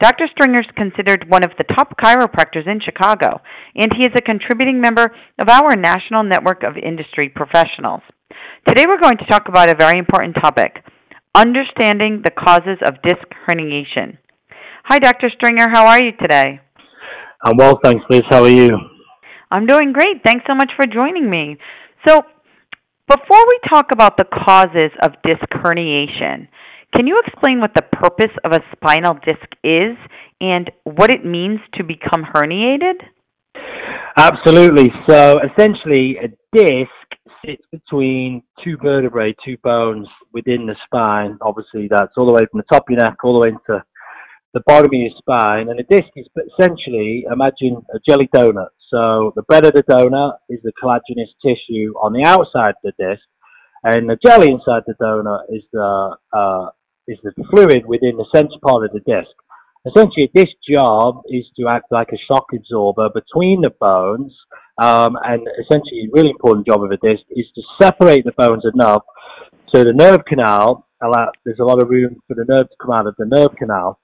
Dr. Stringer is considered one of the top chiropractors in Chicago, and he is a contributing member of our national network of industry professionals. Today we're going to talk about a very important topic understanding the causes of disc herniation. Hi, Dr. Stringer. How are you today? I'm well, thanks, Liz. How are you? I'm doing great. Thanks so much for joining me. So, before we talk about the causes of disc herniation, can you explain what the purpose of a spinal disc is and what it means to become herniated? Absolutely. So essentially, a disc sits between two vertebrae, two bones within the spine. Obviously, that's all the way from the top of your neck all the way into the bottom of your spine. And a disc is essentially, imagine a jelly donut. So the bread of the donut is the collagenous tissue on the outside of the disc, and the jelly inside the donut is the uh, is the fluid within the center part of the disc. Essentially, this job is to act like a shock absorber between the bones, um, and essentially, a really important job of a disc is to separate the bones enough so the nerve canal, allow, there's a lot of room for the nerve to come out of the nerve canal,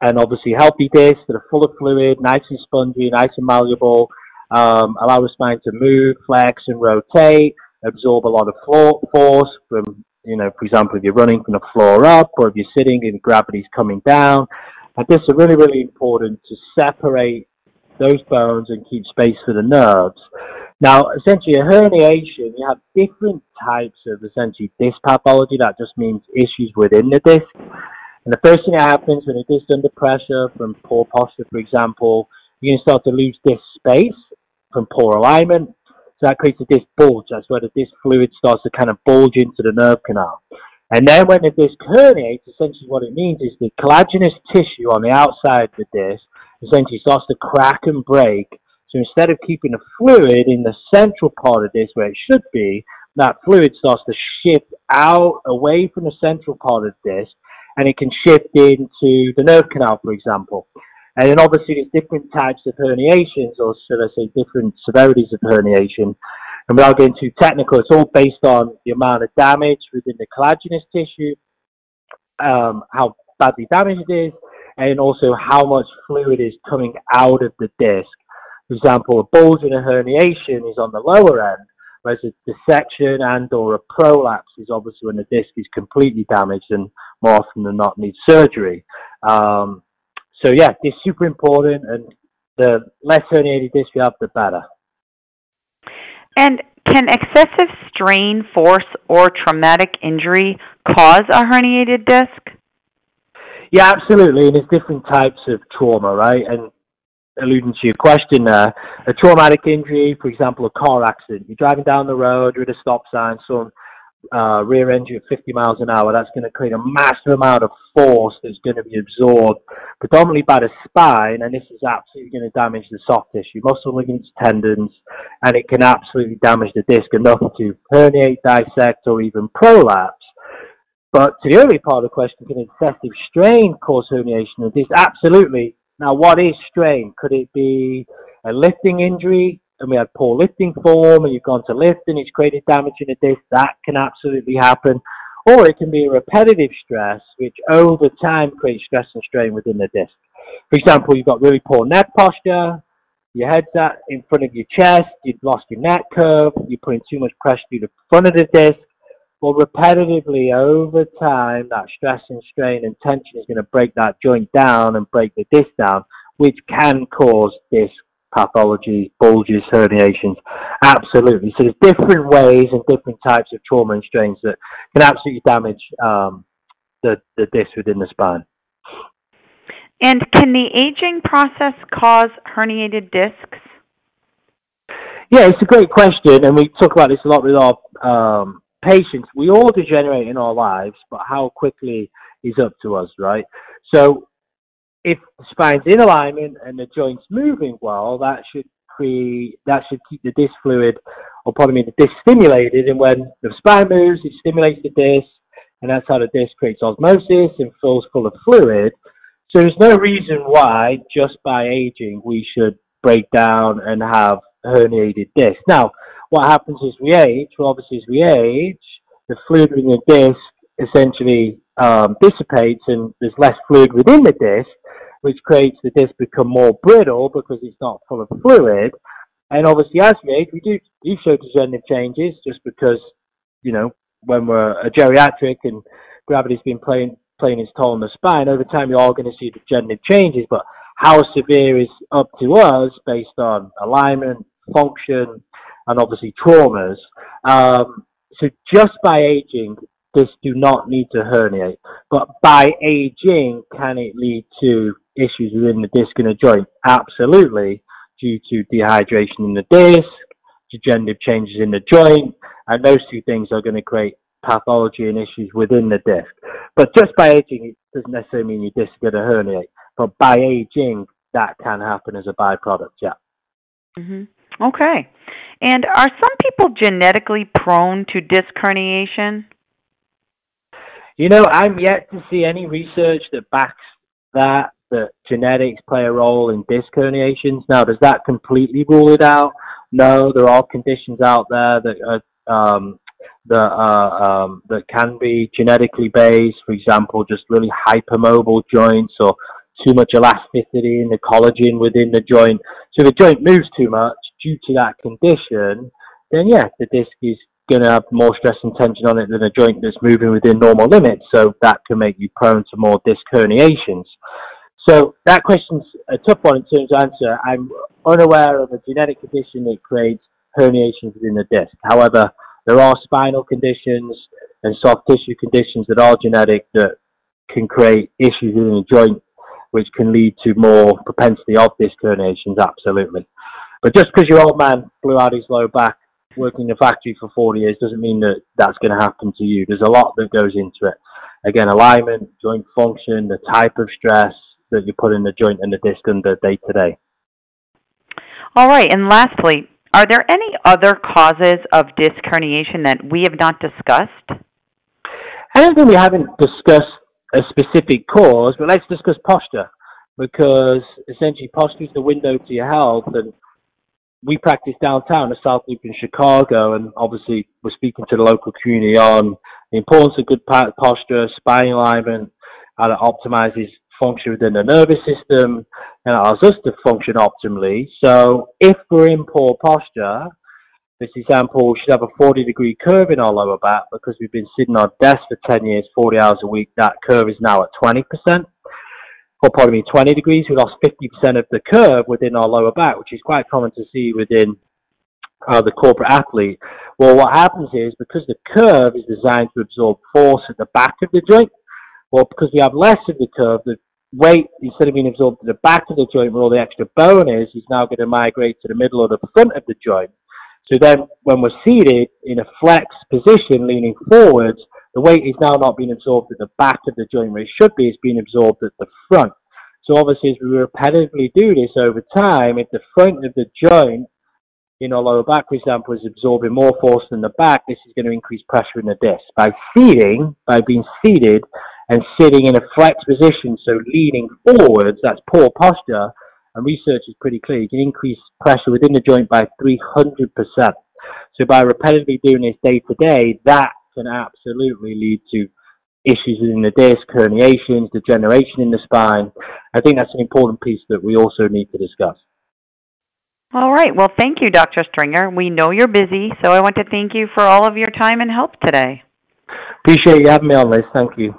and obviously healthy discs that are full of fluid, nice and spongy, nice and malleable, um, allow the spine to move, flex, and rotate, absorb a lot of force from you know, for example, if you're running from the floor up or if you're sitting and gravity's coming down. And this is really, really important to separate those bones and keep space for the nerves. Now, essentially, a herniation, you have different types of essentially disc pathology. That just means issues within the disc. And the first thing that happens when a disc under pressure from poor posture, for example, you're going to start to lose disc space from poor alignment. So that creates a disc bulge. That's where the disc fluid starts to kind of bulge into the nerve canal. And then when the disc herniates, essentially what it means is the collagenous tissue on the outside of the disc essentially starts to crack and break. So instead of keeping the fluid in the central part of this where it should be, that fluid starts to shift out away from the central part of this and it can shift into the nerve canal, for example. And then obviously there's different types of herniations, or should I say different severities of herniation. And without getting too technical, it's all based on the amount of damage within the collagenous tissue, um, how badly damaged it is, and also how much fluid is coming out of the disc. For example, a bulge in a herniation is on the lower end, whereas a dissection and or a prolapse is obviously when the disc is completely damaged and more often than not needs surgery. Um, so yeah, it's super important, and the less herniated disc you have, the better. And can excessive strain, force, or traumatic injury cause a herniated disc? Yeah, absolutely. And there's different types of trauma, right? And alluding to your question there, a traumatic injury, for example, a car accident. You're driving down the road, you're at a stop sign, so uh, rear you at 50 miles an hour, that's going to create a massive amount of force that's going to be absorbed predominantly by the spine, and this is absolutely going to damage the soft tissue, muscle ligaments, tendons, and it can absolutely damage the disc enough to herniate, dissect, or even prolapse. But to the early part of the question, can excessive strain cause herniation of disc? Absolutely. Now, what is strain? Could it be a lifting injury? And we had poor lifting form and you've gone to lift and it's created damage in the disc, that can absolutely happen. Or it can be a repetitive stress, which over time creates stress and strain within the disc. For example, you've got really poor neck posture, your head's at in front of your chest, you've lost your neck curve, you're putting too much pressure through the front of the disc. Well, repetitively over time, that stress and strain and tension is going to break that joint down and break the disc down, which can cause disc pathology, bulges, herniations. Absolutely. So there's different ways and different types of trauma and strains that can absolutely damage um, the, the disc within the spine. And can the aging process cause herniated discs? Yeah, it's a great question, and we talk about this a lot with our um, patients. We all degenerate in our lives, but how quickly is up to us, right? So if the spine's in alignment and the joint's moving well, that should that should keep the disc fluid, or pardon me, the disc stimulated. And when the spine moves, it stimulates the disc, and that's how the disc creates osmosis and fills full of fluid. So there's no reason why just by aging we should break down and have herniated disc. Now, what happens as we age? Well, obviously as we age, the fluid within the disc essentially um, dissipates and there's less fluid within the disc, which creates the disc become more brittle because it's not full of fluid. And obviously, as we age, we do, do show degenerative changes just because, you know, when we're a geriatric and gravity's been playing playing its toll on the spine, over time you are going to see degenerative changes. But how severe is up to us based on alignment, function, and obviously traumas. Um, so just by aging, this do not need to herniate. But by aging, can it lead to issues within the disc and the joint? Absolutely, due to dehydration in the disc, degenerative changes in the joint, and those two things are going to create pathology and issues within the disc. But just by aging, it doesn't necessarily mean your disc is going to herniate. But by aging, that can happen as a byproduct, yeah. Mm-hmm. Okay. And are some people genetically prone to disc herniation? You know, I'm yet to see any research that backs that that genetics play a role in disc herniations. Now, does that completely rule it out? No, there are conditions out there that are um, that are, um, that can be genetically based. For example, just really hypermobile joints or too much elasticity in the collagen within the joint. So if the joint moves too much due to that condition, then yeah, the disc is going to have more stress and tension on it than a joint that's moving within normal limits. So that can make you prone to more disc herniations. So that question's a tough one in terms of answer. I'm unaware of a genetic condition that creates herniations within the disc. However, there are spinal conditions and soft tissue conditions that are genetic that can create issues within the joint, which can lead to more propensity of disc herniations, absolutely. But just because your old man blew out his low back working in a factory for 40 years doesn't mean that that's going to happen to you. There's a lot that goes into it. Again, alignment, joint function, the type of stress that you put in the joint and the disc under day to day. All right, and lastly, are there any other causes of disc herniation that we have not discussed? I don't think we haven't discussed a specific cause, but let's discuss posture because essentially posture is the window to your health and we practice downtown the South Loop in Chicago, and obviously we're speaking to the local community on the importance of good posture, spine alignment, how it optimizes function within the nervous system, and allows us to function optimally. So if we're in poor posture, this example should have a 40 degree curve in our lower back because we've been sitting on desk for 10 years, 40 hours a week. That curve is now at 20% or pardon me, 20 degrees. We lost 50% of the curve within our lower back, which is quite common to see within uh, the corporate athlete. Well, what happens is because the curve is designed to absorb force at the back of the joint, well, because we have less of the curve, the weight, instead of being absorbed at the back of the joint where all the extra bone is, is now going to migrate to the middle or the front of the joint. So then when we're seated in a flex position, leaning forwards, the weight is now not being absorbed at the back of the joint where it should be, it's being absorbed at the front. So obviously as we repetitively do this over time, if the front of the joint in our lower back, for example, is absorbing more force than the back, this is going to increase pressure in the disc. By seating, by being seated and sitting in a flex position, so leaning forwards, that's poor posture, and research is pretty clear, you can increase pressure within the joint by 300%. So by repetitively doing this day to day, that can absolutely lead to issues in the disc, herniations, degeneration in the spine. I think that's an important piece that we also need to discuss. All right. Well, thank you, Dr. Stringer. We know you're busy, so I want to thank you for all of your time and help today. Appreciate you having me on, Liz. Thank you.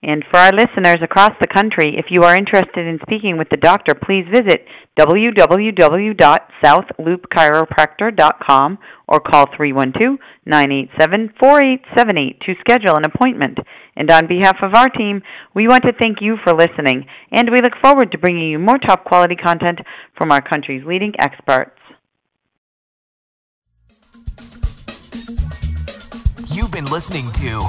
And for our listeners across the country, if you are interested in speaking with the doctor, please visit www.southloopchiropractor.com or call 312-987-4878 to schedule an appointment. And on behalf of our team, we want to thank you for listening, and we look forward to bringing you more top quality content from our country's leading experts. You've been listening to